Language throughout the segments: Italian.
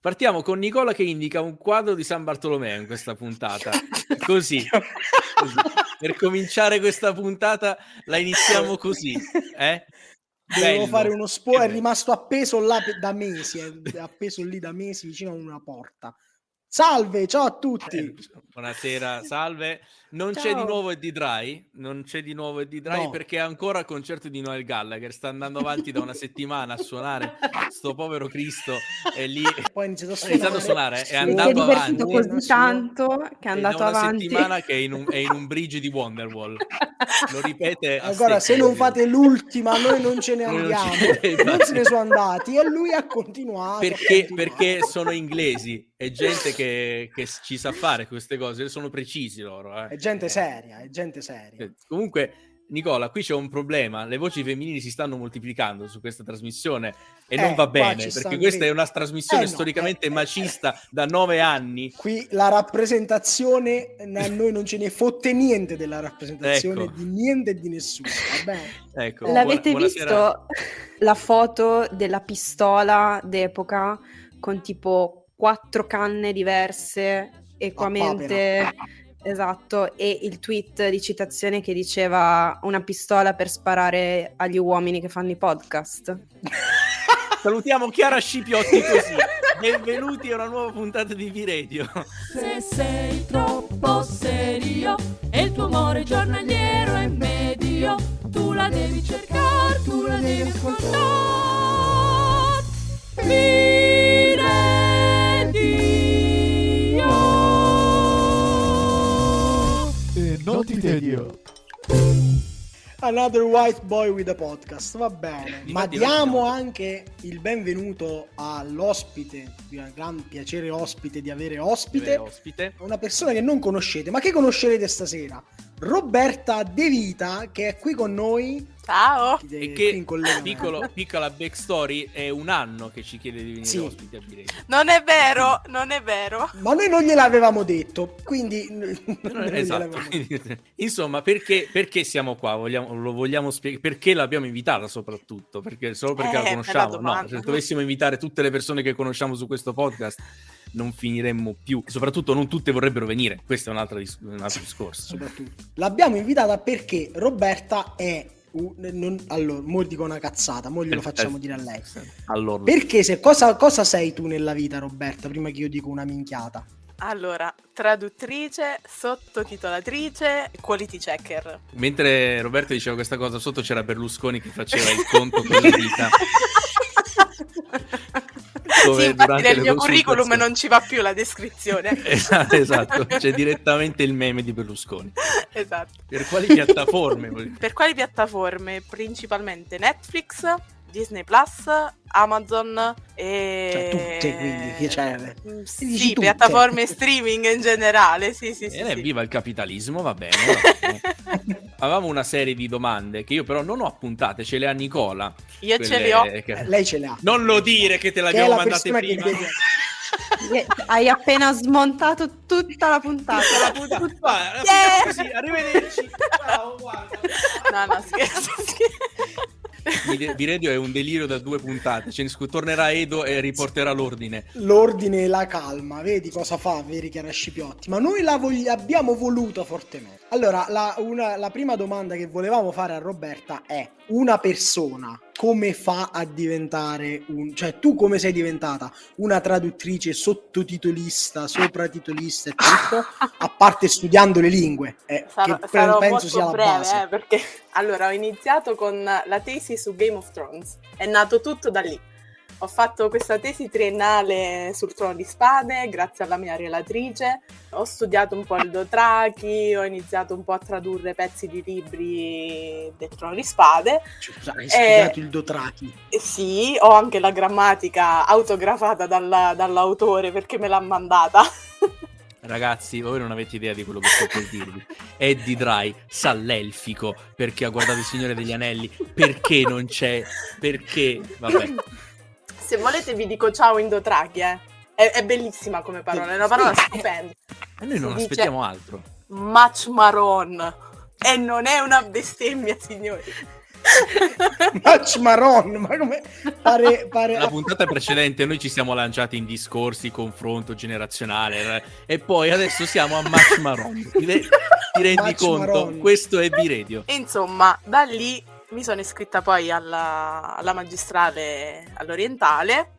Partiamo con Nicola che indica un quadro di San Bartolomeo in questa puntata. Così, così. per cominciare questa puntata la iniziamo così. Eh? Devo fare uno spoiler, è rimasto appeso là da mesi, è appeso lì da mesi vicino a una porta. Salve, ciao a tutti. Eh, buonasera, salve. Non ciao. c'è di nuovo Eddie Dry, non c'è di nuovo Eddie Dry no. perché è ancora al concerto di Noel Gallagher, sta andando avanti da una settimana a suonare, sto povero Cristo è lì. Poi ha iniziato a suonare, iniziato a suonare è andato avanti. così tanto che è andato avanti. È una settimana che è in, un, è in un bridge di Wonderwall. Lo ripete Ancora, se non fate l'ultima, noi non ce ne andiamo. Non, non se ne sono andati e lui ha continuato. Perché, ha continuato. perché sono inglesi è gente che, che, ci sa fare queste cose, sono precisi loro. Eh. È gente seria, è gente seria. Eh, comunque, Nicola, qui c'è un problema, le voci femminili si stanno moltiplicando su questa trasmissione e eh, non va bene, perché questa è una trasmissione eh, no, storicamente eh, macista da nove anni. Qui la rappresentazione, a noi non ce ne fotte niente della rappresentazione ecco. di niente e di nessuno, ecco, L'avete visto la foto della pistola d'epoca con tipo quattro canne diverse equamente. Esatto, e il tweet di citazione che diceva una pistola per sparare agli uomini che fanno i podcast. Salutiamo Chiara Scipiotti così. Benvenuti a una nuova puntata di V-Radio. Se sei troppo serio e il tuo amore giornaliero è medio, tu la devi cercare, tu la devi ascoltare. Non ti tedio. Another white boy with a podcast, va bene. Ma diamo anche il benvenuto all'ospite, un gran piacere ospite di avere ospite, ospite. Una persona che non conoscete, ma che conoscerete stasera. Roberta De Vita, che è qui con noi Ciao! E che, piccolo, piccola backstory, è un anno che ci chiede di venire sì. ospite a Biretti. Non è vero, non è vero. Ma noi non gliel'avevamo detto, quindi... esatto. Insomma, perché, perché, siamo qua? Vogliamo, lo vogliamo spiegare? Perché l'abbiamo invitata soprattutto? Perché, solo perché eh, la conosciamo? No, se dovessimo invitare tutte le persone che conosciamo su questo podcast non finiremmo più. E soprattutto non tutte vorrebbero venire. Questo è un altro, dis- un altro discorso. L'abbiamo invitata perché Roberta è Uh, non, allora, mo dico una cazzata, mo glielo facciamo dire a lei. Allora. Perché se cosa, cosa sei tu nella vita, Roberta? Prima che io dico una minchiata. Allora, traduttrice, sottotitolatrice, quality checker. Mentre Roberta diceva questa cosa, sotto c'era Berlusconi che faceva il conto con la vita. sì, infatti nel mio curriculum non ci va più la descrizione. esatto, esatto, c'è direttamente il meme di Berlusconi. Esatto. Per quali piattaforme? per quali piattaforme? Principalmente Netflix, Disney Plus, Amazon e... Cioè, tutte quindi, cioè, mm, sì, tutte. piattaforme streaming in generale, sì, sì, bene, sì, viva il capitalismo, va bene. Va. Avevamo una serie di domande che io però non ho appuntate, ce le ha Nicola. Io ce le ho. Che... Eh, lei ce le ha. Non lo dire che te l'abbiamo mandate prima. Hai appena smontato tutta la puntata. La puntata. Tutta, yeah. così, arrivederci. Ciao, guarda. No, no, scherzo, scherzo. Viredio è un delirio da due puntate. Cioè, tornerà Edo e riporterà l'ordine. L'ordine e la calma, vedi cosa fa, veri Chiara Scipiotti. Ma noi la vogli- abbiamo voluto fortemente. Allora, la, una, la prima domanda che volevamo fare a Roberta è: una persona come fa a diventare un cioè tu come sei diventata una traduttrice sottotitolista sopratitolista e tutto a parte studiando le lingue? Eh, sarò, che sarò penso sia la breve, base. eh, perché allora ho iniziato con la tesi su Game of Thrones. È nato tutto da lì ho fatto questa tesi triennale sul Trono di Spade grazie alla mia relatrice. Ho studiato un po' il Dothraki, ho iniziato un po' a tradurre pezzi di libri del Trono di Spade. Cioè, hai studiato il Dothraki? Sì, ho anche la grammatica autografata dalla, dall'autore perché me l'ha mandata. Ragazzi, voi non avete idea di quello che sto per dirvi. Eddie Dry sa l'elfico perché ha guardato il Signore degli Anelli. Perché non c'è? Perché? Vabbè. Se volete vi dico ciao Indotraki, eh. È, è bellissima come parola, è una parola stupenda. E noi non si aspettiamo altro. Match Maron. E non è una bestemmia, signori. Match Maron, ma come pare, pare... La puntata precedente noi ci siamo lanciati in discorsi, confronto generazionale e poi adesso siamo a Match Maron. Ti, re- ti rendi Match conto? Maron. Questo è B-Radio. Insomma, da lì mi sono iscritta poi alla, alla magistrale all'orientale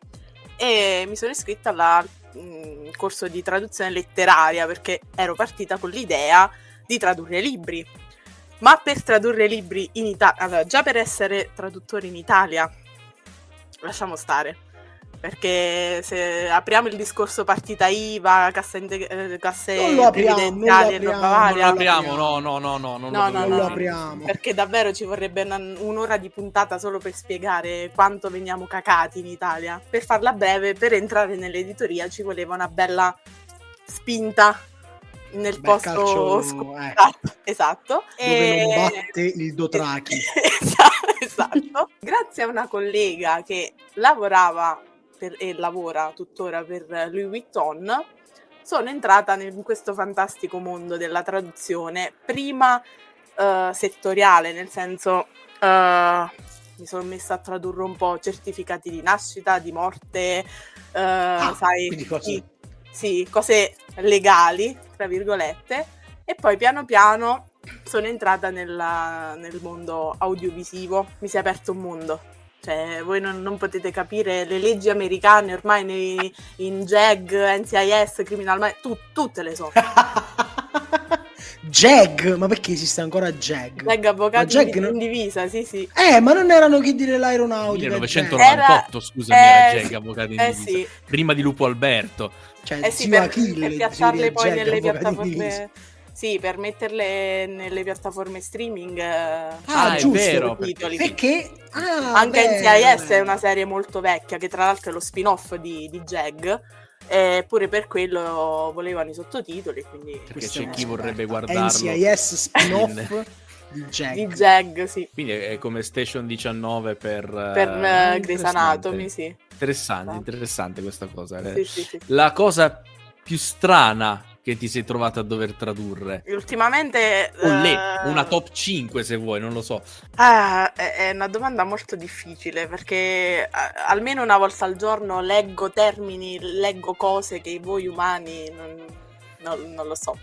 e mi sono iscritta al mm, corso di traduzione letteraria perché ero partita con l'idea di tradurre libri. Ma per tradurre libri in Italia, allora, già per essere traduttore in Italia, lasciamo stare, perché se apriamo il discorso partita IVA, cassa, inte- eh, casse non lo apriamo, previdenziali non lo apriamo, non lo apriamo, no, no, no, no, non, no, lo, no, non lo apriamo. Perché davvero ci vorrebbe una, un'ora di puntata solo per spiegare quanto veniamo cacati in Italia. Per farla breve, per entrare nell'editoria ci voleva una bella spinta nel Beh, posto calcio, eh. esatto. Dove e... non batte il Dotrachi. esatto. Grazie a una collega che lavorava per, e lavora tuttora per Louis Vuitton, sono entrata in questo fantastico mondo della traduzione, prima uh, settoriale, nel senso uh, mi sono messa a tradurre un po' certificati di nascita, di morte, uh, ah, sai, cose... Sì, cose legali, tra virgolette, e poi piano piano sono entrata nella, nel mondo audiovisivo, mi si è aperto un mondo. Cioè, voi non, non potete capire le leggi americane ormai nei, in JAG, NCIS, Criminal tu, tutte le so. Jag, ma perché esiste ancora Jag? Jag avvocati Jag in, non... in divisa, sì, sì. Eh, ma non erano chi dire l'aeronautica. 1998, era... scusami, eh, era Jag, avvocati in eh, divisa. Sì. Prima di Lupo Alberto. Cioè, eh sì, per, Achille, per piazzarle poi Jag, nelle piattaforme... Sì, per metterle nelle piattaforme streaming. Eh, ah, giusto, vero, perché... perché... Ah, Anche NCIS è una serie molto vecchia, che tra l'altro è lo spin-off di, di Jag. Eppure per quello volevano i sottotitoli. Quindi Perché c'è chi vorrebbe guardarlo. NCIS spin-off. di Jag. Di Jag, sì. Quindi è come Station 19 per, per uh, Grey's Anatomy, sì. Interessante, interessante questa cosa. Sì, sì, sì. La cosa più strana che ti sei trovato a dover tradurre? Ultimamente... Olè, uh... una top 5 se vuoi, non lo so. Ah, è una domanda molto difficile perché uh, almeno una volta al giorno leggo termini, leggo cose che voi umani non, non, non lo so.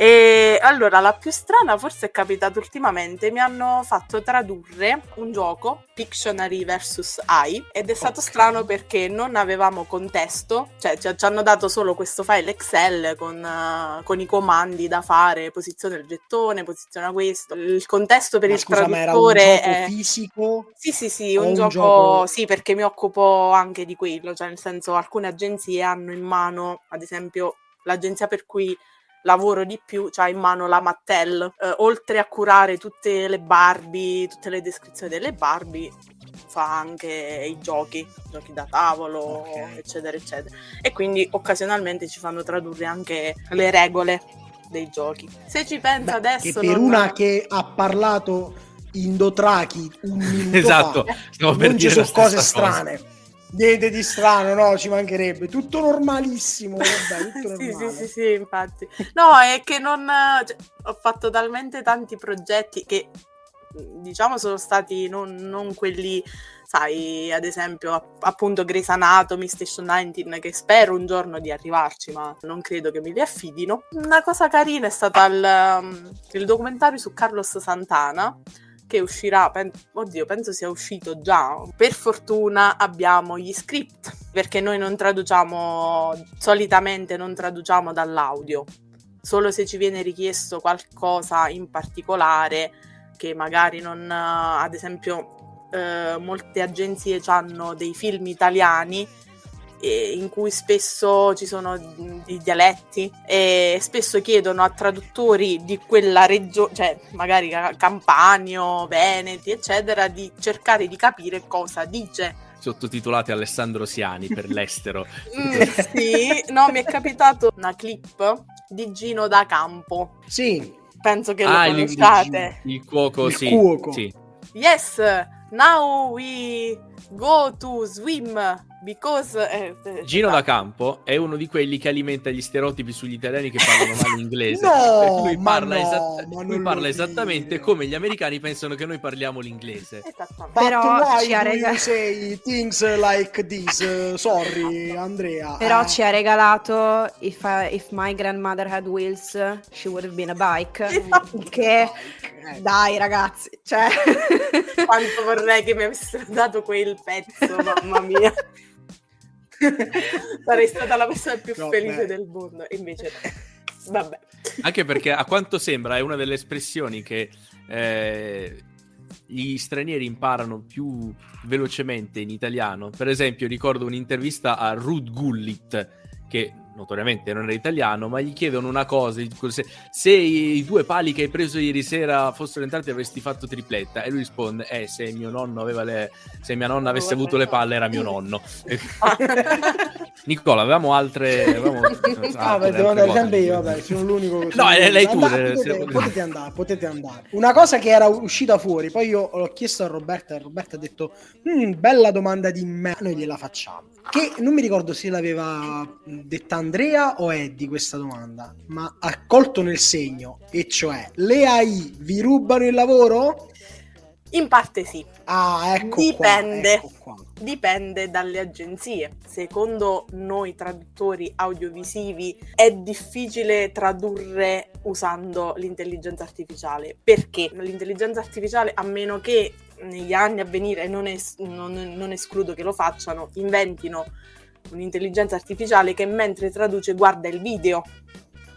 E allora, la più strana forse è capitata ultimamente, mi hanno fatto tradurre un gioco, Pictionary vs. AI, ed è stato okay. strano perché non avevamo contesto, cioè ci, hanno dato solo questo file Excel con, uh, con, i comandi da fare, posiziona il gettone, posiziona questo. Il contesto per ma il scusa, traduttore ma era un è... fisico? Sì, sì, sì, un, un gioco... gioco... Sì, perché mi occupo anche di quello, cioè nel senso alcune agenzie hanno in mano, ad esempio, l'agenzia per cui lavoro di più, c'ha in mano la Mattel. Eh, oltre a curare tutte le Barbie, tutte le descrizioni delle Barbie, fa anche i giochi, giochi da tavolo, okay. eccetera, eccetera. E quindi occasionalmente ci fanno tradurre anche le regole dei giochi. Se ci pensa Beh, adesso... Che per non... una che ha parlato in Dotrachi un minuto esatto, fa, non ci sono cose strane. Niente di strano, no, ci mancherebbe. Tutto normalissimo. Vabbè, tutto sì, sì, sì, sì, infatti. No, è che non... Cioè, ho fatto talmente tanti progetti che, diciamo, sono stati non, non quelli, sai, ad esempio, appunto Grey's Anatomy, Station 19, che spero un giorno di arrivarci, ma non credo che mi li affidino. Una cosa carina è stata il, il documentario su Carlos Santana, che uscirà, pen- oddio, penso sia uscito già. Per fortuna abbiamo gli script, perché noi non traduciamo, solitamente non traduciamo dall'audio, solo se ci viene richiesto qualcosa in particolare che magari non, ad esempio, eh, molte agenzie hanno dei film italiani in cui spesso ci sono i dialetti e spesso chiedono a traduttori di quella regione, cioè magari Campania, Veneti, eccetera, di cercare di capire cosa dice. Sottotitolati Alessandro Siani per l'estero. mm, sì, no, mi è capitato una clip di Gino da Campo. Sì. Penso che ah, lo conosciate. Il, il, il cuoco, il sì. Cuoco. sì. Yes, now we go to swim because eh, eh Gino da Campo è uno di quelli che alimenta gli stereotipi sugli italiani che parlano male inglese. No, lui parla, no, esatt- lui parla esattamente come gli americani pensano che noi parliamo l'inglese. Però ci ha regalato things like this? Sorry Andrea. Però eh. ci ha regalato if, I, if my grandmother had wheels she would have been a bike. Che dai ragazzi cioè. Quanto vorrei che mi avessero dato quel pezzo mamma mia Sarei stata la persona più no, felice beh. del mondo. Invece, vabbè. Anche perché a quanto sembra è una delle espressioni che eh, gli stranieri imparano più velocemente in italiano. Per esempio, ricordo un'intervista a Ruth Gullit, che notoriamente non era italiano, ma gli chiedono una cosa, se, se, i due pali che hai preso ieri sera fossero entrati avresti fatto tripletta e lui risponde, eh se mio nonno aveva le, se mia nonna avesse avuto le palle era mio nonno. Nicola, avevamo altre... Avevamo, ah, beh, devo andare sempre io, vabbè, sono l'unico che... No, è lei tu. Andate, potete, potete, andare, potete andare. Una cosa che era uscita fuori, poi io l'ho chiesto a Roberta e Roberta ha detto, mm, bella domanda di me, noi gliela facciamo. Che non mi ricordo se l'aveva detta Andrea o Eddie questa domanda, ma ha colto nel segno, e cioè le AI vi rubano il lavoro? In parte sì. Ah, ecco Dipende. Qua, ecco qua. Dipende dalle agenzie. Secondo noi traduttori audiovisivi è difficile tradurre usando l'intelligenza artificiale. Perché? L'intelligenza artificiale, a meno che negli anni a venire, non, es- non, non escludo che lo facciano, inventino un'intelligenza artificiale che mentre traduce guarda il video,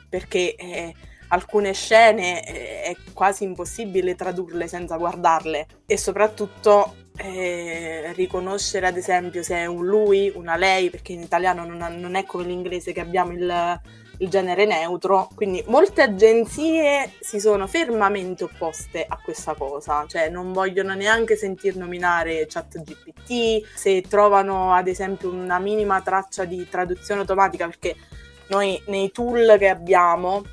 perché eh, alcune scene eh, è quasi impossibile tradurle senza guardarle e soprattutto eh, riconoscere ad esempio se è un lui, una lei, perché in italiano non, non è come l'inglese che abbiamo il il genere neutro, quindi molte agenzie si sono fermamente opposte a questa cosa, cioè non vogliono neanche sentir nominare ChatGPT, se trovano ad esempio una minima traccia di traduzione automatica, perché noi nei tool che abbiamo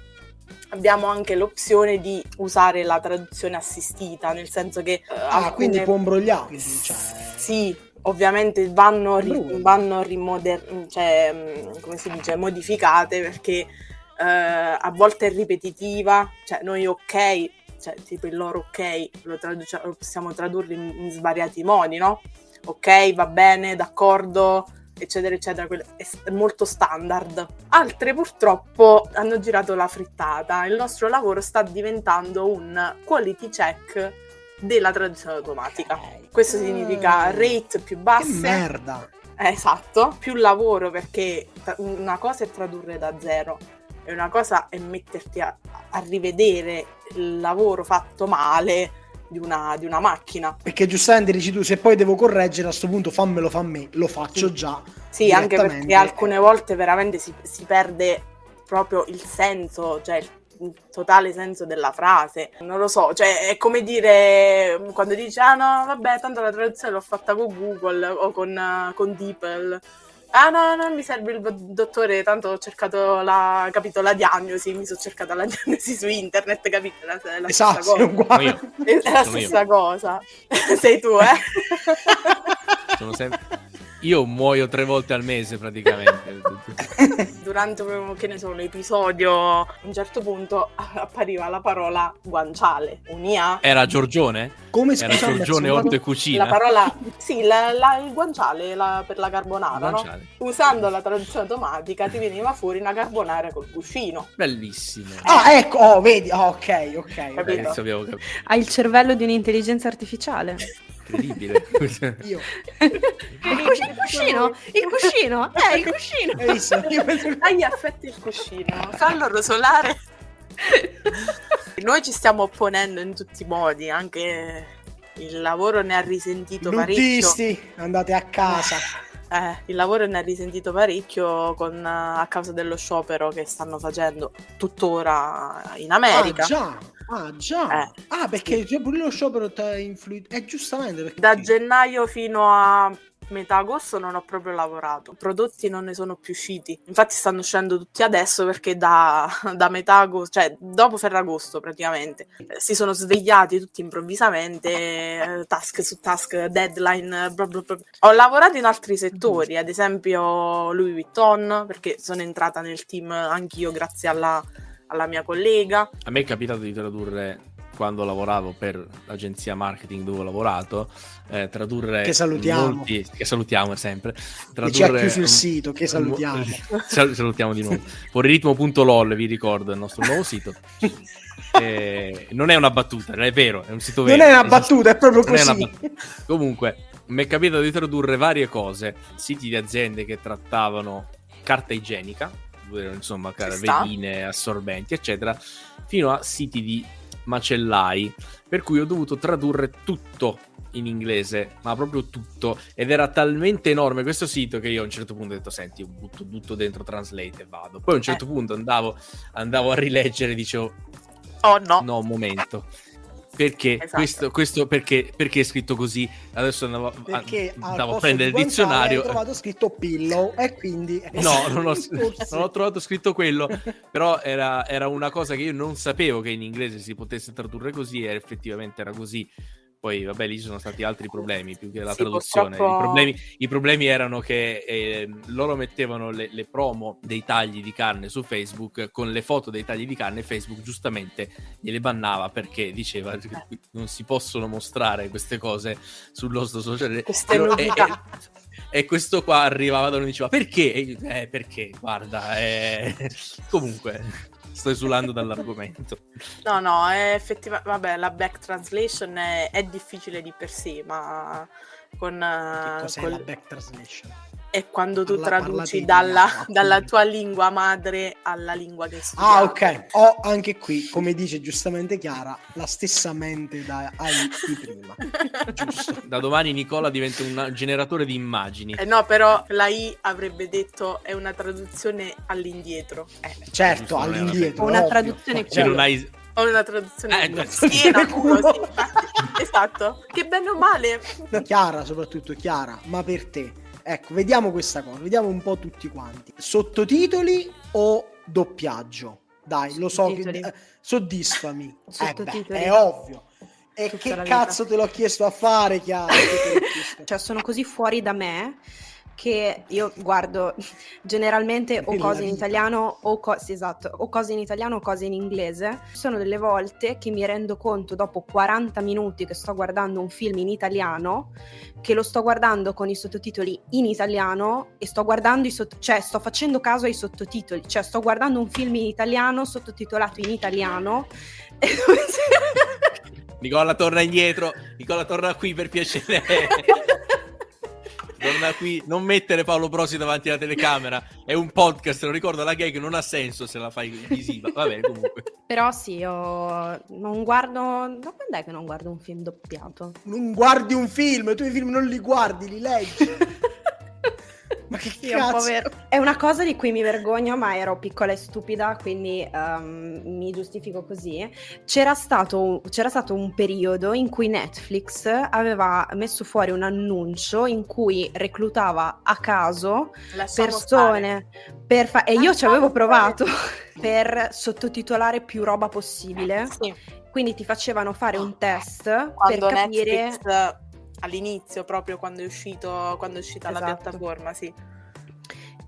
abbiamo anche l'opzione di usare la traduzione assistita, nel senso che... Uh, ah, alcune... quindi può imbrogliare. Cioè... Sì, ovviamente vanno, ri- vanno rimoder- cioè, mm, come si dice, modificate perché eh, a volte è ripetitiva, cioè noi ok, cioè tipo il loro ok lo, traduci- lo possiamo tradurre in, in, svariati modi, no? Ok, va bene, d'accordo, eccetera, eccetera, è molto standard. Altre purtroppo hanno girato la frittata, il nostro lavoro sta diventando un quality check della traduzione automatica. Questo significa rate più basse. Che merda! esatto, più lavoro perché una cosa è tradurre da zero e una cosa è metterti a, a rivedere il lavoro fatto male di una, di una, macchina. Perché giustamente dici tu, se poi devo correggere a questo punto fammelo fa me, lo faccio sì. già. Sì, anche perché alcune volte veramente si, si, perde proprio il senso, cioè il totale senso della frase. Non lo so, cioè è come dire quando dici ah no, vabbè, tanto la traduzione l'ho fatta con Google o con, con DeepL. Ah no, non mi serve il dottore, tanto ho cercato la, capito, la diagnosi, mi sono cercata la diagnosi su internet, capito? La, la esatto, stessa cosa. È la stessa cosa. Sei tu, eh? Sono sempre io muoio tre volte al mese praticamente. Durante, che ne so, l'episodio, a un certo punto appariva la parola guanciale, unia. Era Giorgione? Come si Era Giorgione Orto e Cucina? La parola, sì, la, la, il guanciale la, per la carbonara, no? Usando la traduzione automatica ti veniva fuori una carbonara col cuscino. Bellissimo. Ah, ecco, oh, vedi, oh, ok, ok. Capito? Okay. Hai il cervello di un'intelligenza artificiale incredibile. Io. il cuscino, il cuscino, eh, il cuscino. Hai visto? Affetti il cuscino, fallo rosolare. Noi ci stiamo opponendo in tutti i modi, anche il lavoro ne ha risentito Nutisti, parecchio. andate a casa. Eh, il lavoro ne ha risentito parecchio con, a causa dello sciopero che stanno facendo tuttora in America. Ah, già. Ah, già. Eh, ah, perché sì. pure lo sciopero ti ha influito. Eh, giustamente. Da gennaio fino a metà agosto non ho proprio lavorato. I prodotti non ne sono più usciti. Infatti stanno uscendo tutti adesso perché da, da metà agosto, cioè dopo Ferragosto praticamente, eh, si sono svegliati tutti improvvisamente, eh, task su task, deadline, bla bla bla. Ho lavorato in altri settori, ad esempio Louis Vuitton, perché sono entrata nel team anch'io grazie alla, alla mia collega. A me è capitato di tradurre quando lavoravo per l'agenzia marketing dove ho lavorato, eh, tradurre che salutiamo, molti, che salutiamo sempre, tradurre, e ci ha chiuso il sito, che salutiamo. salutiamo di nuovo. Fuoriritmo.lol vi ricordo il nostro nuovo sito. Eh, non è una battuta, è vero, è un sito vero. Non è una battuta, è proprio così. Comunque, mi è capitato di tradurre varie cose, siti di aziende che trattavano carta igienica, insomma, vedine, assorbenti, eccetera, fino a siti di macellai, per cui ho dovuto tradurre tutto in inglese, ma proprio tutto, ed era talmente enorme questo sito che io a un certo punto ho detto, senti, butto tutto dentro Translate e vado. Poi a un certo eh. punto andavo, andavo a rileggere e dicevo, oh no, no, un momento perché, esatto. questo, questo perché, perché, è scritto così? Adesso andavo, perché andavo a prendere il dizionario. Ho trovato scritto pillow e quindi... No, non ho, non ho, trovato scritto quello, però era, era, una cosa che io non sapevo che in inglese si potesse tradurre così e effettivamente era così. Poi, vabbè, lì ci sono stati altri problemi più che la sì, traduzione. Purtroppo... I, problemi, I, problemi, erano che eh, loro mettevano le, le, promo dei tagli di carne su Facebook con le foto dei tagli di carne. Facebook giustamente gliele bannava perché diceva che eh. non si possono mostrare queste cose sul nostro social. Queste e, e, e, questo qua arrivava da uno e diceva perché? Eh, perché, guarda, eh... comunque sto esulando dall'argomento. No, no, è effettivamente, vabbè, la back translation è, è difficile di per sé, ma con... Che cos'è col... la back translation? È quando tu Parla, traduci dalla, dalla, tua lingua madre alla lingua che studi. Ah, ok. Ho anche qui, come dice giustamente Chiara, la stessa mente da AI di prima. Giusto. Da domani Nicola diventa un generatore di immagini. Eh no, però la I avrebbe detto è una traduzione all'indietro. Eh, certo, all'indietro. Una ovvio. traduzione cioè, non hai ho una traduzione eh, piena, culo, sì. esatto. Che bene o male. Chiara, soprattutto Chiara, ma per te Ecco, vediamo questa cosa, vediamo un po' tutti quanti. Sottotitoli o doppiaggio? Dai, lo so che... Eh, soddisfami. Eh beh, è ovvio. E Tutta che cazzo te l'ho chiesto a fare, Chiara? cioè, sono così fuori da me che io guardo generalmente o cose in italiano o, co- sì, esatto, o cose in italiano o cose in inglese. Ci sono delle volte che mi rendo conto dopo 40 minuti che sto guardando un film in italiano che lo sto guardando con i sottotitoli in italiano e sto guardando i sottotitoli, cioè sto facendo caso ai sottotitoli, cioè sto guardando un film in italiano sottotitolato in italiano. Nicola torna indietro, Nicola torna qui per piacere. Torna qui, non mettere Paolo Prosi davanti alla telecamera. È un podcast, lo ricordo, la gag non ha senso se la fai visiva. Va bene, comunque. Però sì, io non guardo... Da quando è che non guardo un film doppiato? Non guardi un film, tu i film non li guardi, li leggi. Ma che sì, cazzo? È, un è una cosa di cui mi vergogno, ma ero piccola e stupida, quindi um, mi giustifico così. C'era stato, c'era stato un periodo in cui Netflix aveva messo fuori un annuncio in cui reclutava a caso Lasciamo persone per fa- e io ci avevo provato per sottotitolare più roba possibile. Sì. Quindi ti facevano fare un test Quando per capire Netflix all'inizio, proprio quando è, uscito, quando è uscita esatto. la piattaforma, sì.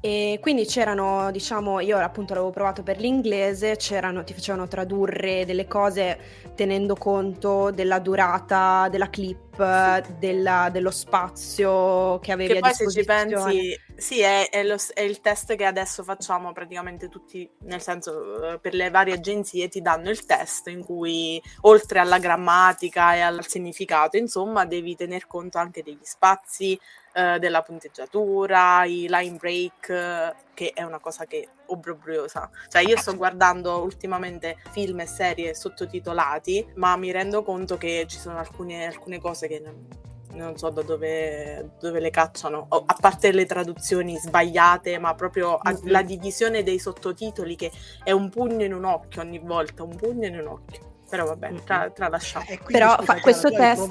E quindi c'erano, diciamo, io appunto l'avevo provato per l'inglese, c'erano, ti facevano tradurre delle cose tenendo conto della durata della clip, della, dello spazio che avevi che a poi se ci pensi, sì, è, è, lo, è, il test che adesso facciamo praticamente tutti, nel senso, eh, per le varie agenzie ti danno il test in cui, oltre alla grammatica e al significato, insomma, devi tener conto anche degli spazi, eh, della punteggiatura, i line break, eh, che è una cosa che obbrobriosa. Cioè io sto guardando ultimamente film e serie sottotitolati, ma mi rendo conto che ci sono alcune, alcune cose che non, non so da dove, dove le cacciano, a parte le traduzioni sbagliate, ma proprio mm-hmm. la divisione dei sottotitoli che è un pugno in un occhio ogni volta, un pugno in un occhio. Però vabbè, tra, tralasciamo. Eh, Però fa, questo test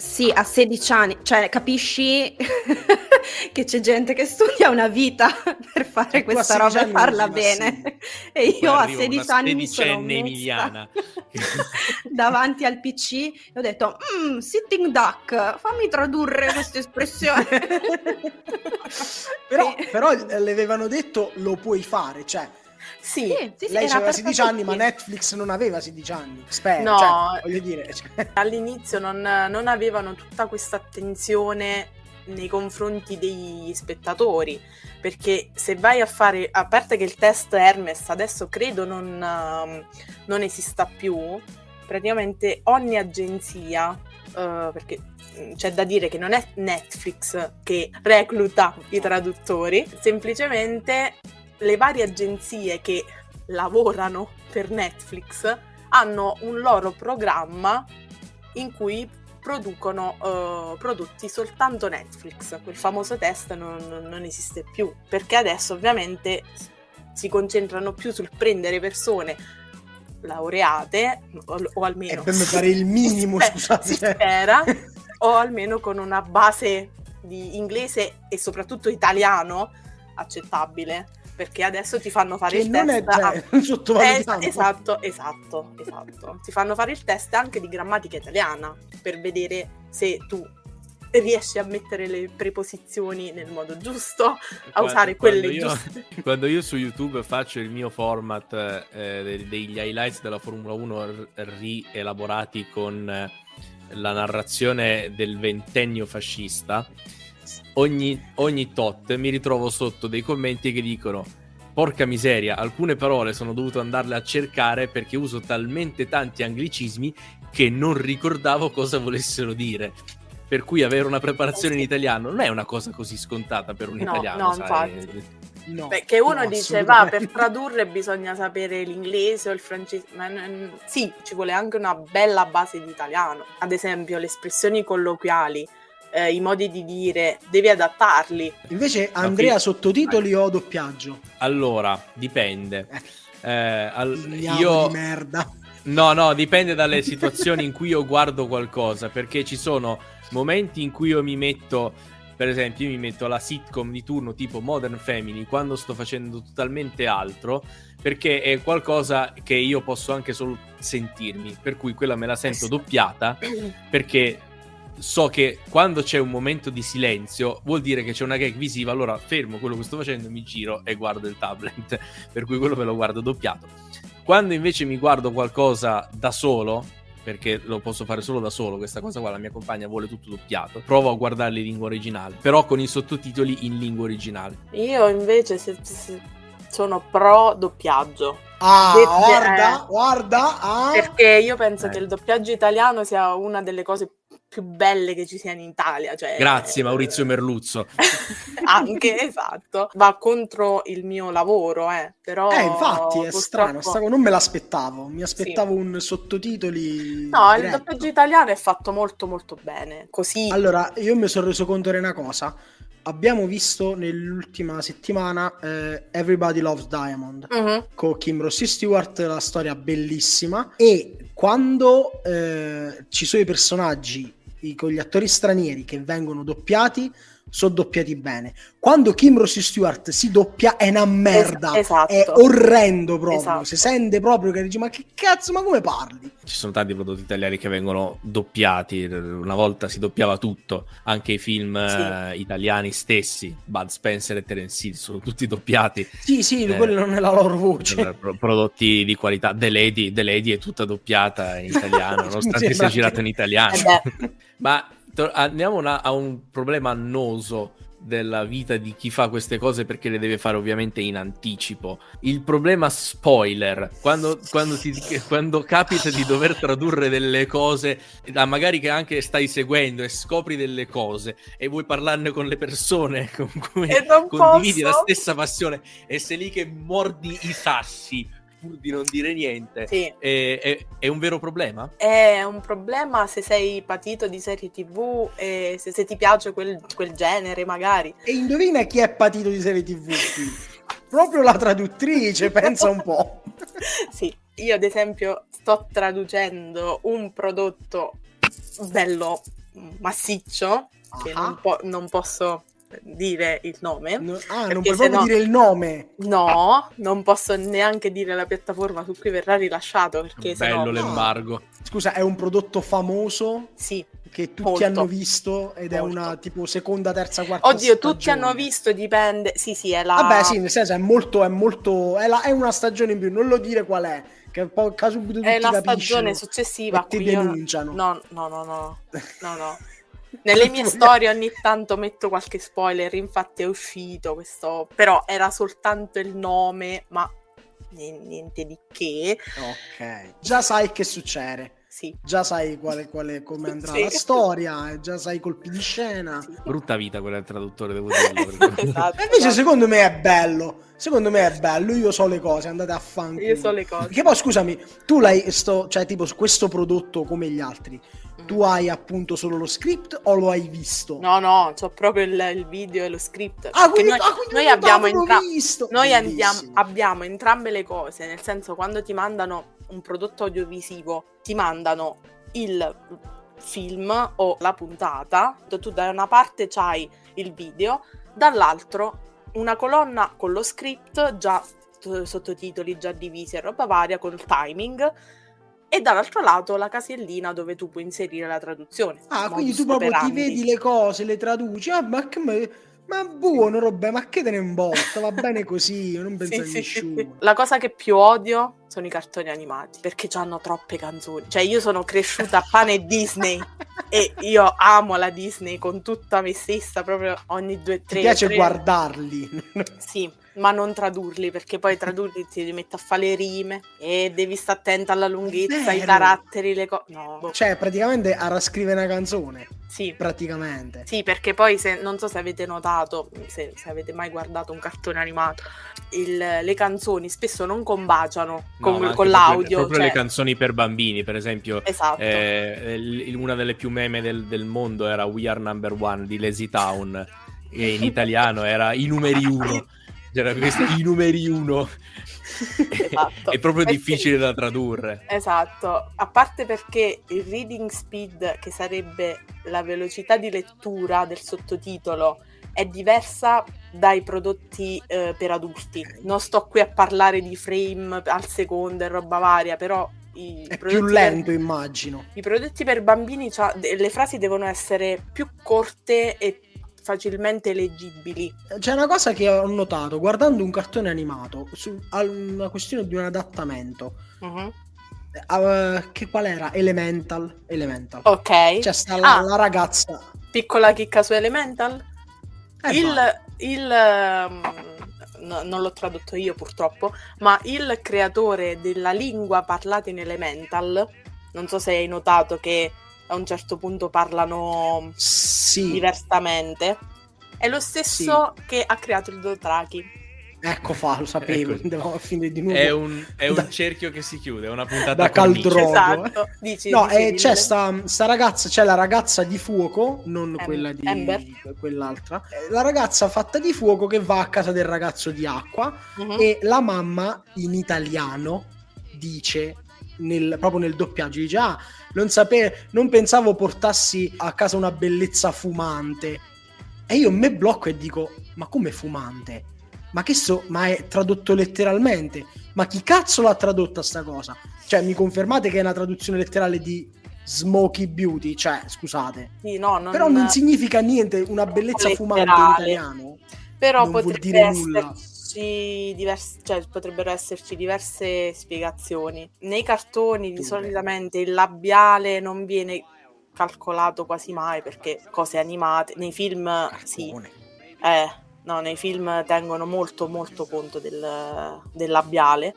Sì, a 16 anni, cioè capisci che c'è gente che studia una vita per fare e questa roba e farla bene. E io a 16 anni mi sono Emiliana davanti al PC e ho detto mm, sitting duck, fammi tradurre questa espressione. però, però le avevano detto lo puoi fare, cioè sì, sì, sì lei aveva 16 anni, ma Netflix non aveva 16 anni. Spero, no, cioè, voglio dire. Cioè. All'inizio non, non avevano tutta questa attenzione nei confronti degli spettatori perché se vai a fare a parte che il test Hermes adesso credo non, uh, non esista più praticamente ogni agenzia uh, perché mm, c'è da dire che non è Netflix che recluta i traduttori semplicemente le varie agenzie che lavorano per Netflix hanno un loro programma in cui producono uh, prodotti soltanto Netflix. Quel famoso test non, non, esiste più perché adesso ovviamente si concentrano più sul prendere persone laureate o, o almeno... Per fare il minimo, si scusate. Si spera, o almeno con una base di inglese e soprattutto italiano accettabile perché adesso ti fanno fare che il non test. È, cioè, es- esatto, esatto, esatto. Ti fanno fare il test anche di grammatica italiana per vedere se tu riesci a mettere le preposizioni nel modo giusto, a quando, usare quelle quando io, giuste. Quando io su YouTube faccio il mio format eh, degli highlights della Formula 1 rielaborati con eh, la narrazione del ventennio fascista, ogni, ogni tot mi ritrovo sotto dei commenti che dicono porca miseria, alcune parole sono dovuto andarle a cercare perché uso talmente tanti anglicismi che non ricordavo cosa volessero dire. Per cui avere una preparazione in italiano non è una cosa così scontata per un no, italiano. No, sai? infatti. No, Perché uno no, dice, va, per tradurre bisogna sapere l'inglese o il francese, ma n- sì, ci vuole anche una bella base di italiano. Ad esempio, le espressioni colloquiali eh, i modi di dire, devi adattarli. Invece Andrea qui... sottotitoli o doppiaggio? Allora, dipende. Eh, eh al... io... di merda. No, no, dipende dalle situazioni in cui io guardo qualcosa, perché ci sono momenti in cui io mi metto, per esempio, io mi metto la sitcom di turno tipo Modern Family quando sto facendo totalmente altro, perché è qualcosa che io posso anche solo sentirmi, per cui quella me la sento doppiata, perché so che quando c'è un momento di silenzio vuol dire che c'è una gag visiva, allora fermo quello che sto facendo, mi giro e guardo il tablet, per cui quello me lo guardo doppiato. Quando invece mi guardo qualcosa da solo, perché lo posso fare solo da solo, questa cosa qua la mia compagna vuole tutto doppiato, provo a guardarli in lingua originale, però con i sottotitoli in lingua originale. Io invece se, se sono pro doppiaggio. Ah, De- guarda, eh, guarda. Ah. Perché io penso eh. che il doppiaggio italiano sia una delle cose più belle che ci siano in Italia. Cioè, Grazie Maurizio Merluzzo. Anche, esatto. Va contro il mio lavoro, eh. Però eh, infatti è strano, stavo, non me l'aspettavo. Mi aspettavo sì. un sottotitoli. No, diretto. il doppiaggio italiano è fatto molto molto bene. Così. Allora, io mi sono reso conto di una cosa. Abbiamo visto nell'ultima settimana eh, Everybody Loves Diamond uh-huh. con Kim Rossi Stewart, la storia bellissima. E quando eh, ci sono i personaggi con gli attori stranieri che vengono doppiati sono doppiati bene. Quando Kim Rossi Stewart si doppia è una merda, es- esatto. è orrendo proprio, esatto. si sente proprio che dici ma che cazzo, ma come parli? Ci sono tanti prodotti italiani che vengono doppiati, una volta si doppiava tutto, anche i film sì. uh, italiani stessi, Bud Spencer e Terence Hill sono tutti doppiati. Sì, sì, eh, quello non è la loro voce. Prodotti di qualità, The Lady, The Lady è tutta doppiata in italiano, nonostante sia girato in italiano. Eh ma andiamo una, a un problema annoso della vita di chi fa queste cose perché le deve fare ovviamente in anticipo. Il problema spoiler, quando, quando, ti, quando capita di dover tradurre delle cose, magari che anche stai seguendo e scopri delle cose e vuoi parlarne con le persone con cui condividi posso. la stessa passione e sei lì che mordi i sassi pur di non dire niente. Sì. È, è, è, un vero problema? È un problema se sei patito di serie tv e se, se ti piace quel, quel, genere magari. E indovina chi è patito di serie tv? Proprio la traduttrice, pensa un po'. sì, io ad esempio sto traducendo un prodotto bello massiccio, che non, po- non posso dire il nome. No, ah, non puoi proprio no, dire il nome. No, non posso neanche dire la piattaforma su cui verrà rilasciato perché Bello no... l'embargo. Scusa, è un prodotto famoso? Sì. Che tutti molto. hanno visto ed molto. è una tipo seconda, terza, quarta Oddio, stagione. tutti hanno visto, dipende. Sì, sì, è la... Vabbè, sì, nel senso è molto, è molto... È, la, è una stagione in più, non lo dire qual è che poi subito tutti è la stagione successiva ti denunciano. No, no, no, no, no, no. Nelle mie storie ogni tanto metto qualche spoiler, infatti è uscito questo, però era soltanto il nome, ma niente di che. Ok, già sai che succede. Sì. Già sai quale, quale, come andrà sì. la storia, già sai i colpi di scena. Sì. Brutta vita quella del traduttore, devo dirlo. esatto, Invece secondo me è bello. Secondo me è bello, io so le cose, andate a fanculo. Io so le cose. Che poi scusami, tu l'hai sto, cioè tipo su questo prodotto come gli altri, tu hai appunto solo lo script o lo hai visto? No, no, ho proprio il, il, video e lo script. Ah, quindi, noi, ah, quindi noi abbiamo, entra- noi andiamo, abbiamo entrambe le cose, nel senso quando ti mandano un prodotto audiovisivo, ti mandano il film o la puntata, tu da una parte c'hai il video, dall'altro una colonna con lo script già sottotitoli già divisi e roba varia con il timing e dall'altro lato la casellina dove tu puoi inserire la traduzione. Ah, quindi tu proprio ti vedi le cose, le traduci. Ah, ma che. Ma buono, Robè, ma che te ne importa? Va bene così, io non penso sì, a nessuno. Sì. La cosa che più odio sono i cartoni animati, perché hanno troppe canzoni. Cioè, io sono cresciuta a pane Disney e io amo la Disney con tutta me stessa, proprio ogni due o tre. Mi piace tre... guardarli. sì, ma non tradurli perché poi tradurli ti mettere a fare le rime e devi stare attenta alla lunghezza, ai caratteri, le cose. No. Boh. Cioè, praticamente a rascrivere una canzone. Sì. Praticamente. Sì, perché poi se, non so se avete notato, se, se avete mai guardato un cartone animato, il, le canzoni spesso non combaciano con, no, con l'audio. Proprio, cioè... le canzoni per bambini, per esempio. Esatto. Eh, una delle più meme del, del mondo era We Are Number One di Lazy Town. E in italiano era i numeri uno. C'era questo i numeri uno. Esatto. è proprio eh difficile da tradurre. Esatto, a parte perché il reading speed, che sarebbe la velocità di lettura del sottotitolo, è diversa dai prodotti eh, per adulti. Non sto qui a parlare di frame al secondo e roba varia, però i è più lento, per, immagino. I prodotti per bambini, cioè, le frasi devono essere più corte e facilmente leggibili. C'è una cosa che ho notato guardando un cartone animato su una questione di un adattamento. Uh-huh. Uh, che qual era? Elemental. Elemental. Ok. Cioè sta la, ah, la ragazza. Piccola chicca su Elemental. Eh, il, il um, no, non l'ho tradotto io purtroppo, ma il creatore della lingua parlata in Elemental, non so se hai notato che a un certo punto parlano sì. diversamente. È lo stesso sì. che ha creato il Dothraki. Ecco fa, lo sapevo, ecco. a finire di nuovo. È un, è un da, cerchio che si chiude, è una puntata da caldrogo. Esatto. Dici, no, dici, eh, c'è sta, sta, ragazza, c'è la ragazza di fuoco, non Em- quella di Ember. quell'altra. Eh, la ragazza fatta di fuoco che va a casa del ragazzo di acqua uh-huh. e la mamma in italiano dice nel, proprio nel doppiaggio dice ah non, sape- non pensavo portassi a casa una bellezza fumante. E io me blocco e dico, ma come fumante? Ma che so, ma è tradotto letteralmente? Ma chi cazzo l'ha tradotta sta cosa? Cioè, mi confermate che è una traduzione letterale di Smoky Beauty? Cioè, scusate. Sì, no, non... Però non significa niente una bellezza letterale. fumante in italiano. Però non potrebbe nulla esserci diverse, cioè potrebbero esserci diverse spiegazioni. Nei cartoni di solitamente il labiale non viene calcolato quasi mai perché cose animate, nei film Cartone. sì. Eh, no, nei film tengono molto molto conto del, del labiale.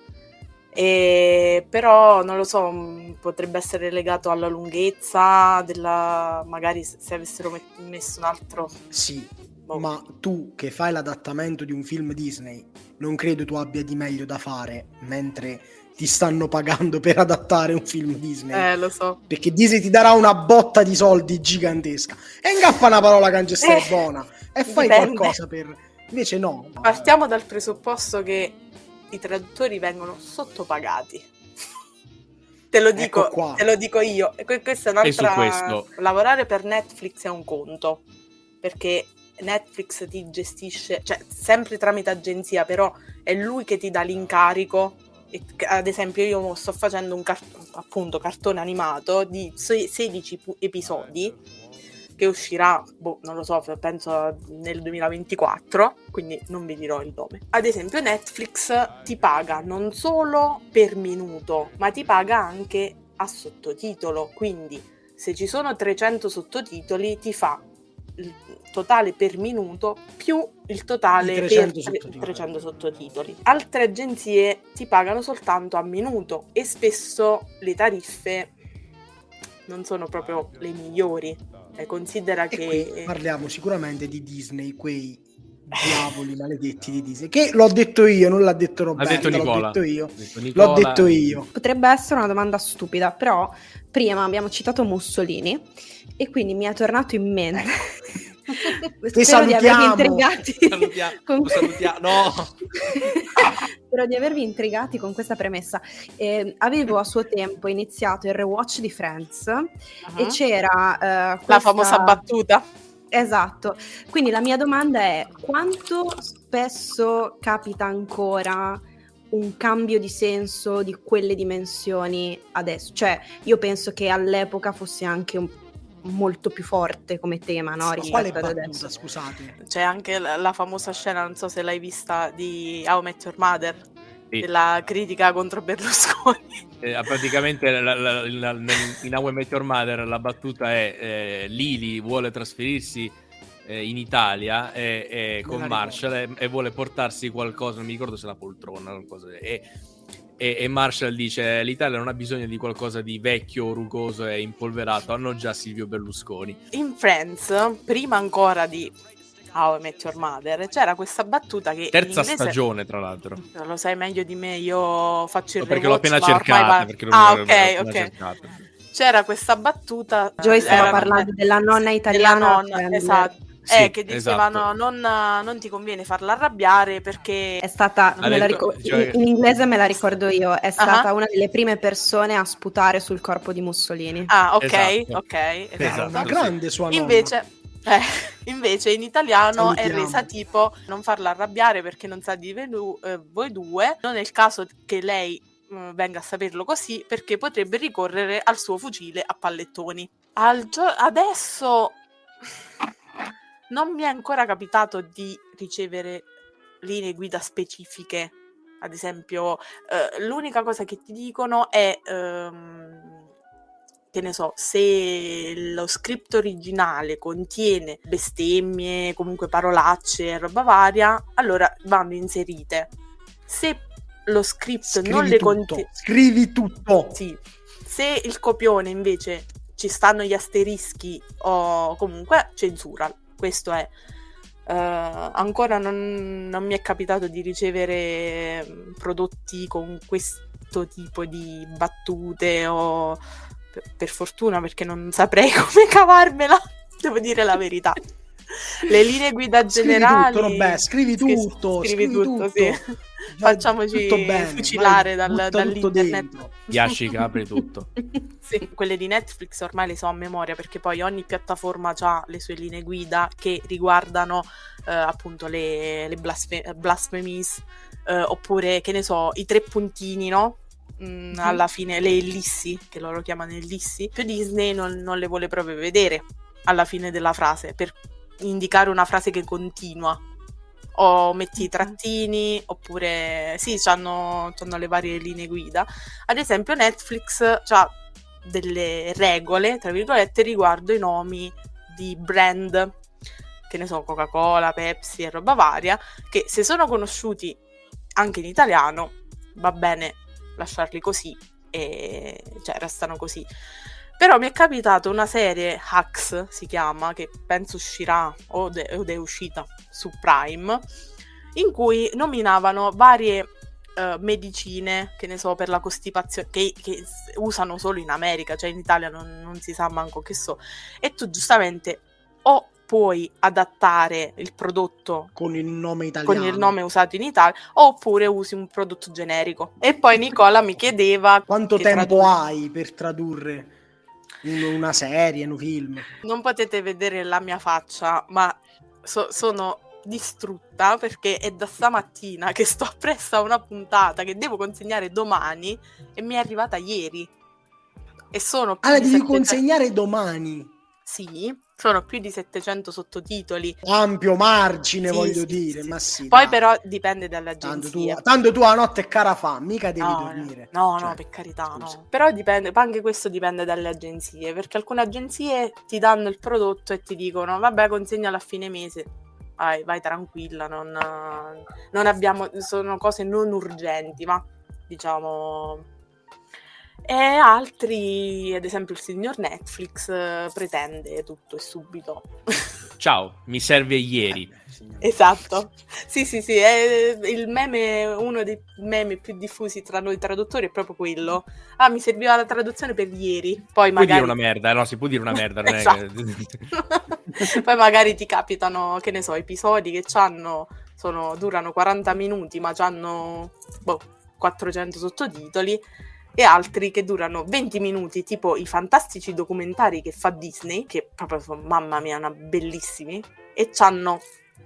E, però non lo so, potrebbe essere legato alla lunghezza della magari se avessero messo un altro sì, Oh. Ma tu che fai l'adattamento di un film Disney, non credo tu abbia di meglio da fare mentre ti stanno pagando per adattare un film Disney. Eh, lo so. Perché Disney ti darà una botta di soldi gigantesca. E ingappa una parola che non eh, buona. E fai dipende. qualcosa per... Invece no. Partiamo dal presupposto che i traduttori vengono sottopagati. te lo dico, ecco te lo dico io. E questa è un'altra. Lavorare per Netflix è un conto perché Netflix ti gestisce, cioè sempre tramite agenzia, però è lui che ti dà l'incarico. E, ad esempio, io sto facendo un car- appunto cartone animato di 16 episodi che uscirà, boh, non lo so, penso nel 2024, quindi non vi dirò il nome. Ad esempio Netflix ti paga non solo per minuto, ma ti paga anche a sottotitolo, quindi se ci sono 300 sottotitoli ti fa il totale per minuto più il totale 300 per sottotitoli. 300 sottotitoli. Altre agenzie ti pagano soltanto a minuto e spesso le tariffe non sono proprio le migliori. Eh, considera e che... parliamo sicuramente di Disney, quei diavoli maledetti di Disney. Che l'ho detto io, non l'ha detto Roberto. Detto Nicola. L'ho detto io. Detto l'ho detto io. Potrebbe essere una domanda stupida, però prima abbiamo citato Mussolini e quindi mi è tornato in mente Ti salutiamo. Di intrigati salutiamo. con... salutiamo. No. Spero di avervi intrigati con questa premessa. Eh, avevo a suo tempo iniziato il rewatch di Friends uh-huh. e c'era uh, questa... la famosa battuta. Esatto, quindi la mia domanda è quanto spesso capita ancora un cambio di senso di quelle dimensioni adesso? Cioè, io penso che all'epoca fosse anche un molto più forte come tema, no? Rispetto quale battuta, adesso. scusate? C'è anche la, la, famosa scena, non so se l'hai vista, di How I Met Your Mother, sì. Della critica contro Berlusconi. Eh, praticamente la, la, in How I Met Your Mother la battuta è eh, Lili vuole trasferirsi eh, in Italia con Marshall e, e, vuole portarsi qualcosa, non mi ricordo se la poltrona o qualcosa, e e, e, Marshall dice l'Italia non ha bisogno di qualcosa di vecchio, rugoso e impolverato, hanno già Silvio Berlusconi. In Friends, prima ancora di How I Met Your Mother, c'era questa battuta che... Terza inglese... stagione, tra l'altro. Lo sai meglio di me, io faccio il no, Perché l'ho appena cercata. Va... ah, ok, ok. Cercata. C'era questa battuta... Joy stava parlando della nonna italiana. Della nonna, esatto sì, eh, che dicevano esatto. non, non, ti conviene farla arrabbiare perché è stata ricor- cioè... in inglese me la ricordo io è stata uh-huh. una delle prime persone a sputare sul corpo di Mussolini ah ok esatto. ok esatto. esatto. una grande sua nonna. invece eh, invece in italiano Salutiamo. è resa tipo non farla arrabbiare perché non sa di venu- eh, voi due non è il caso che lei mm, venga a saperlo così perché potrebbe ricorrere al suo fucile a pallettoni al gio- adesso non mi è ancora capitato di ricevere linee guida specifiche. Ad esempio, eh, l'unica cosa che ti dicono è, ehm, che ne so, se lo script originale contiene bestemmie, comunque parolacce e roba varia, allora vanno inserite. Se lo script scrivi non le contiene... Scrivi tutto! Sì. Se il copione invece ci stanno gli asterischi o comunque censura questo è. Uh, ancora non, non, mi è capitato di ricevere prodotti con questo tipo di battute o per, per fortuna perché non saprei come cavarmela, devo dire la verità. Le linee guida generali. Scrivi tutto, Robè, scrivi tutto. Scrivi, scrivi tutto, tutto. Sì. Facciamoci fucilare dal, dall'internet. Yashica apre tutto. sì, quelle di Netflix ormai le so a memoria perché poi ogni piattaforma ha le sue linee guida che riguardano eh, appunto le, le blasfe- blasphemies eh, oppure che ne so, i tre puntini, no? Mm, alla fine le ellissi, che loro chiamano ellissi, più Disney non, non le vuole proprio vedere alla fine della frase per indicare una frase che continua. O metti i trattini oppure sì, hanno le varie linee guida. Ad esempio Netflix ha delle regole, tra virgolette, riguardo i nomi di brand, che ne so, Coca-Cola, Pepsi e roba varia, che se sono conosciuti anche in italiano va bene lasciarli così e cioè restano così. Però mi è capitato una serie Hacks, si chiama, che penso uscirà o, de- o è uscita su Prime, in cui nominavano varie Uh, medicine, che ne so, per la costipazione, che, che, usano solo in America, cioè in Italia non, non, si sa manco che so. E tu giustamente o puoi adattare il prodotto con il nome italiano, con il nome usato in Italia, oppure usi un prodotto generico. E poi Nicola mi chiedeva quanto tempo tradu- hai per tradurre una serie, un film. Non potete vedere la mia faccia, ma so- sono distrutta perché è da stamattina che sto appresso a una puntata che devo consegnare domani e mi è arrivata ieri. E sono Ah, la devi 700... consegnare domani. Sì, sono più di 700 sottotitoli. Ampio margine, sì, voglio sì, dire, sì. ma sì. Poi dai. però dipende dall'agenzia. Tanto tu, tanto tu a notte è cara fa, mica devi no, dormire. No, cioè, no, per carità, scusa. no. Però dipende, anche questo dipende dalle agenzie, perché alcune agenzie ti danno il prodotto e ti dicono, vabbè, consegnalo a fine mese. Vai, vai tranquilla, non, non abbiamo, sono cose non urgenti, ma diciamo e altri, ad esempio il signor Netflix, eh, pretende tutto e subito. Ciao, mi serve ieri. Eh, esatto. Sì, sì, sì, è il meme, uno dei meme più diffusi tra noi traduttori è proprio quello. Ah, mi serviva la traduzione per ieri. Poi magari... Puoi dire una merda, no, si può dire una merda. Non esatto. è... Poi magari ti capitano, che ne so, episodi che hanno, sono, durano 40 minuti, ma hanno boh, 400 sottotitoli e altri che durano 20 minuti, tipo i fantastici documentari che fa Disney, che proprio sono, mamma mia, una bellissimi, e hanno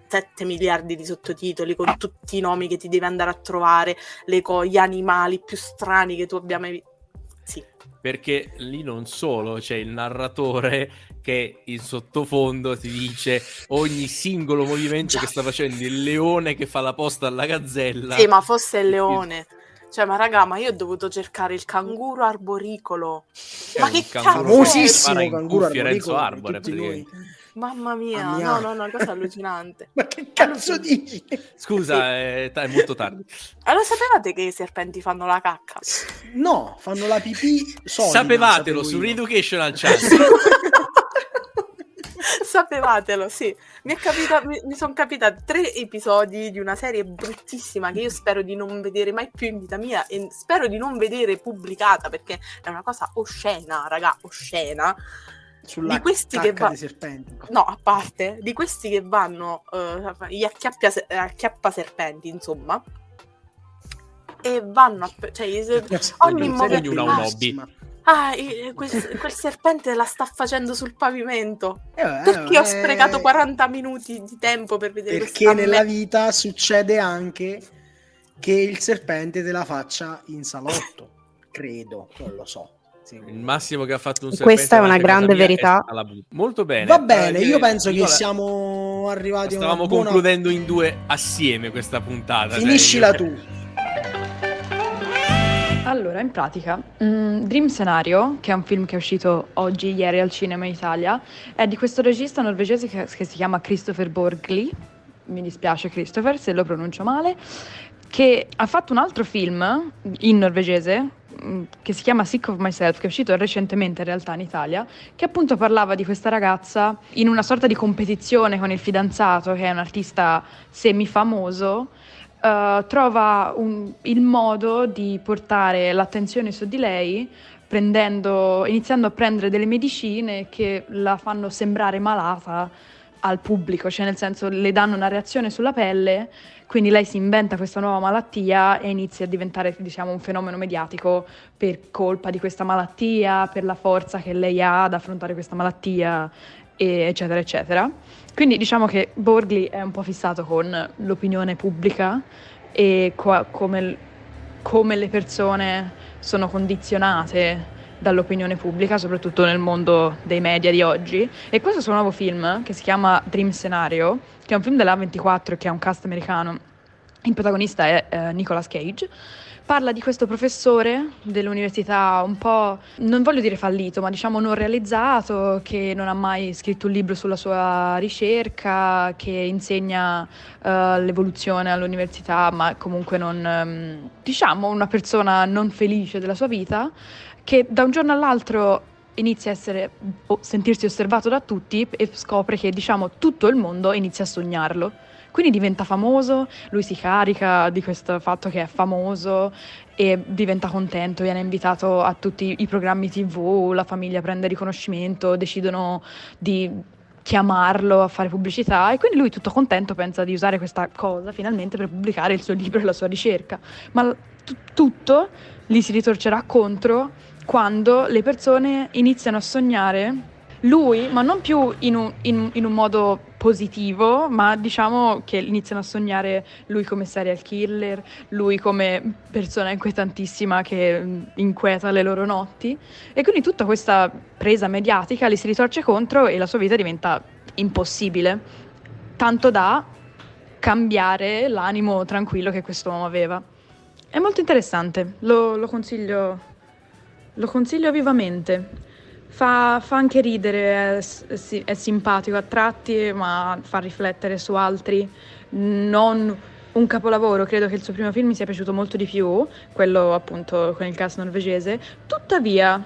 7 miliardi di sottotitoli con tutti i nomi che ti devi andare a trovare, le co- gli animali più strani che tu abbia mai visto. Sì. Perché lì non solo c'è il narratore che in sottofondo ti dice ogni singolo movimento Già. che sta facendo il leone che fa la posta alla gazzella. Sì, ma fosse il leone. Cioè, ma raga, ma io ho dovuto cercare il canguro arboricolo. C'è ma che famosissimo canguro arboricolo Arbore, Mamma mia, mia, no, no, una cosa allucinante. ma che cazzo dici? Scusa, è, è, molto tardi. Allora, sapevate che i serpenti fanno la cacca? No, fanno la pipì solida. Sapevatelo su Reeducational Chat. Sapevatelo, sì. Mi, capita- mi, mi sono capitati tre episodi di una serie bruttissima che io spero di non vedere mai più in vita mia e spero di non vedere pubblicata perché è una cosa oscena, raga, oscena. Sulla di questi che va- serpenti. No, a parte, di questi che vanno uh, gli acchiappia, acchiappa serpenti, insomma. E vanno a... Cioè, ogni momento... Una un hobby ah, quel, quel, serpente la sta facendo sul pavimento. Eh, perché eh, ho sprecato 40 minuti di tempo per vedere Perché nella me- vita succede anche che il serpente te la faccia in salotto, credo, non lo so. Il massimo che ha fatto un serpente Questa è una grande verità. Molto bene. Va bene, io penso che siamo arrivati a Stavamo buona... concludendo in due assieme questa puntata. Finiscila cioè, tu. Allora, in pratica, mm, Dream Scenario, che è un film che è uscito oggi, ieri al cinema in Italia, è di questo regista norvegese che, che si chiama Christopher Borgli, mi dispiace Christopher se lo pronuncio male, che ha fatto un altro film in norvegese mm, che si chiama Sick of Myself, che è uscito recentemente in realtà in Italia, che appunto parlava di questa ragazza in una sorta di competizione con il fidanzato, che è un artista semifamoso, uh, trova un, il modo di portare l'attenzione su di lei prendendo, iniziando a prendere delle medicine che la fanno sembrare malata al pubblico, cioè nel senso le danno una reazione sulla pelle, quindi lei si inventa questa nuova malattia e inizia a diventare diciamo un fenomeno mediatico per colpa di questa malattia, per la forza che lei ha ad affrontare questa malattia, eccetera, eccetera. Quindi diciamo che Borgli è un po' fissato con l'opinione pubblica e co- come, come le persone sono condizionate dall'opinione pubblica, soprattutto nel mondo dei media di oggi. E questo suo nuovo film, che si chiama Dream Scenario, che è un film della 24 e che ha un cast americano. Il protagonista è eh, Nicolas Cage. Parla di questo professore dell'università un po', non voglio dire fallito, ma diciamo non realizzato, che non ha mai scritto un libro sulla sua ricerca, che insegna uh, l'evoluzione all'università, ma comunque non, um, diciamo, una persona non felice della sua vita, che da un giorno all'altro inizia a essere, sentirsi osservato da tutti e scopre che, diciamo, tutto il mondo inizia a sognarlo quindi diventa famoso, lui si carica di questo fatto che è famoso e diventa contento, viene invitato a tutti i programmi tv, la famiglia prende riconoscimento, decidono di chiamarlo a fare pubblicità e quindi lui tutto contento pensa di usare questa cosa finalmente per pubblicare il suo libro e la sua ricerca. Ma t- tutto gli si ritorcerà contro quando le persone iniziano a sognare lui, ma non più in un, in, in un, modo positivo, ma diciamo che iniziano a sognare lui come serial killer, lui come persona inquietantissima che mm, inquieta le loro notti. E quindi tutta questa presa mediatica li si ritorce contro e la sua vita diventa impossibile, tanto da cambiare l'animo tranquillo che quest'uomo aveva. È molto interessante, lo, lo consiglio, lo consiglio vivamente. Fa, fa anche ridere, è, è, simpatico a tratti, ma fa riflettere su altri. Non un capolavoro, credo che il suo primo film mi sia piaciuto molto di più, quello appunto con il cast norvegese. Tuttavia,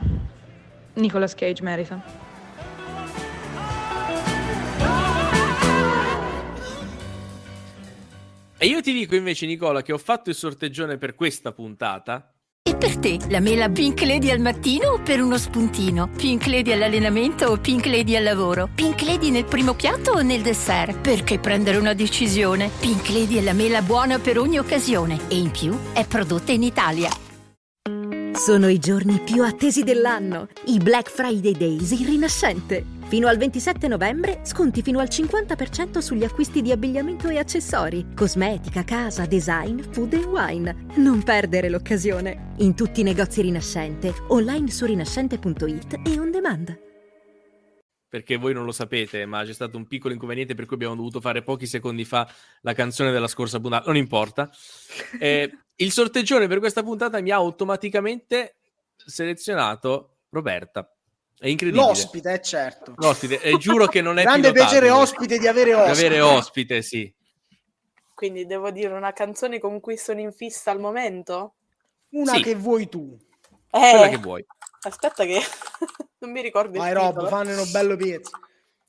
Nicolas Cage merita. E io ti dico invece, Nicola, che ho fatto il sorteggione per questa puntata e per te, la mela Pink Lady al mattino o per uno spuntino? Pink Lady all'allenamento o Pink Lady al lavoro? Pink Lady nel primo piatto o nel dessert? Perché prendere una decisione? Pink Lady è la mela buona per ogni occasione e in più è prodotta in Italia. Sono i giorni più attesi dell'anno, i Black Friday Days in Rinascente. Fino al 27 novembre sconti fino al 50% sugli acquisti di abbigliamento e accessori, cosmetica, casa, design, food e wine. Non perdere l'occasione. In tutti i negozi Rinascente, online su rinascente.it e on demand. Perché voi non lo sapete, ma c'è stato un piccolo inconveniente per cui abbiamo dovuto fare pochi secondi fa la canzone della scorsa puntata. Non importa. Eh, il sorteggione per questa puntata mi ha automaticamente selezionato Roberta. È incredibile. L'ospite, eh, certo. L'ospite, e giuro che non è Grande piacere ospite di avere ospite. Di avere ospite, sì. Quindi devo dire una canzone con cui sono in fissa al momento? Una sì. che vuoi tu. Eh, Quella che vuoi. Aspetta che non mi ricordo Vai Rob, fanno un bello pezzo.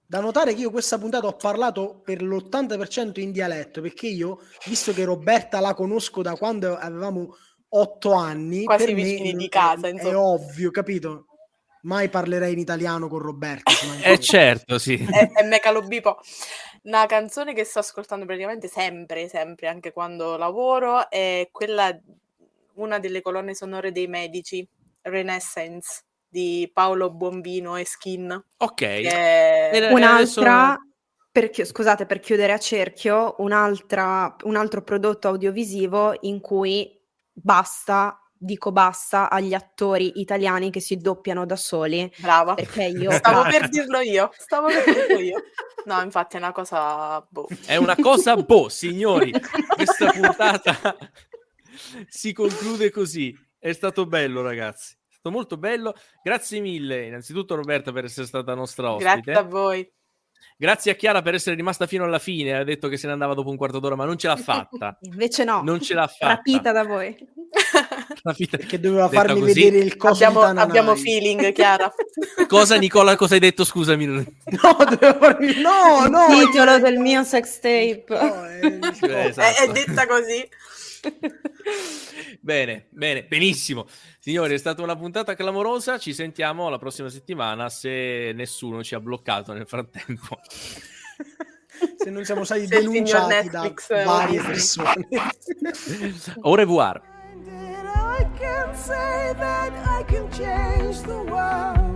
Da notare che io questa puntata ho parlato per l'80% in dialetto, perché io, visto che Roberta la conosco da quando avevamo otto anni, quasi vicini di casa, è, è ovvio, capito? Mai parlerei in italiano con Roberto. eh certo, sì. È, è Mecalobipo. Una canzone che sto ascoltando praticamente sempre, sempre, anche quando lavoro, è quella, una delle colonne sonore dei medici, Renaissance, di Paolo Bombino e Skin. Ok. Che... Un'altra... Per, scusate, per chiudere a cerchio, un altro prodotto audiovisivo in cui basta dico basta agli attori italiani che si doppiano da soli. Brava. Perché io stavo per dirlo io. Stavo per dirlo io. No, infatti è una cosa boh. È una cosa boh, signori. Questa puntata si conclude così. È stato bello, ragazzi. È stato molto bello. Grazie mille, innanzitutto Roberta per essere stata nostra ospite. Grazie a voi. Grazie a Chiara per essere rimasta fino alla fine. Ha detto che se ne andava dopo un quarto d'ora, ma non ce l'ha fatta. Invece no. Non ce l'ha fatta. Rapita da voi. Rapita. Perché doveva farmi così. vedere il coso abbiamo, abbiamo feeling, Chiara. cosa, Nicola? Cosa hai detto? Scusami. No, dovevo farmi... no, no. Il titolo del mio sex tape. No, è... Eh, esatto. è, è detta così. Bene, bene, benissimo. Signori, è stata una puntata clamorosa. Ci sentiamo la prossima settimana se nessuno ci ha bloccato nel frattempo. se non siamo stati denunciati da varie persone. Au revoir. I can say that I can change the world.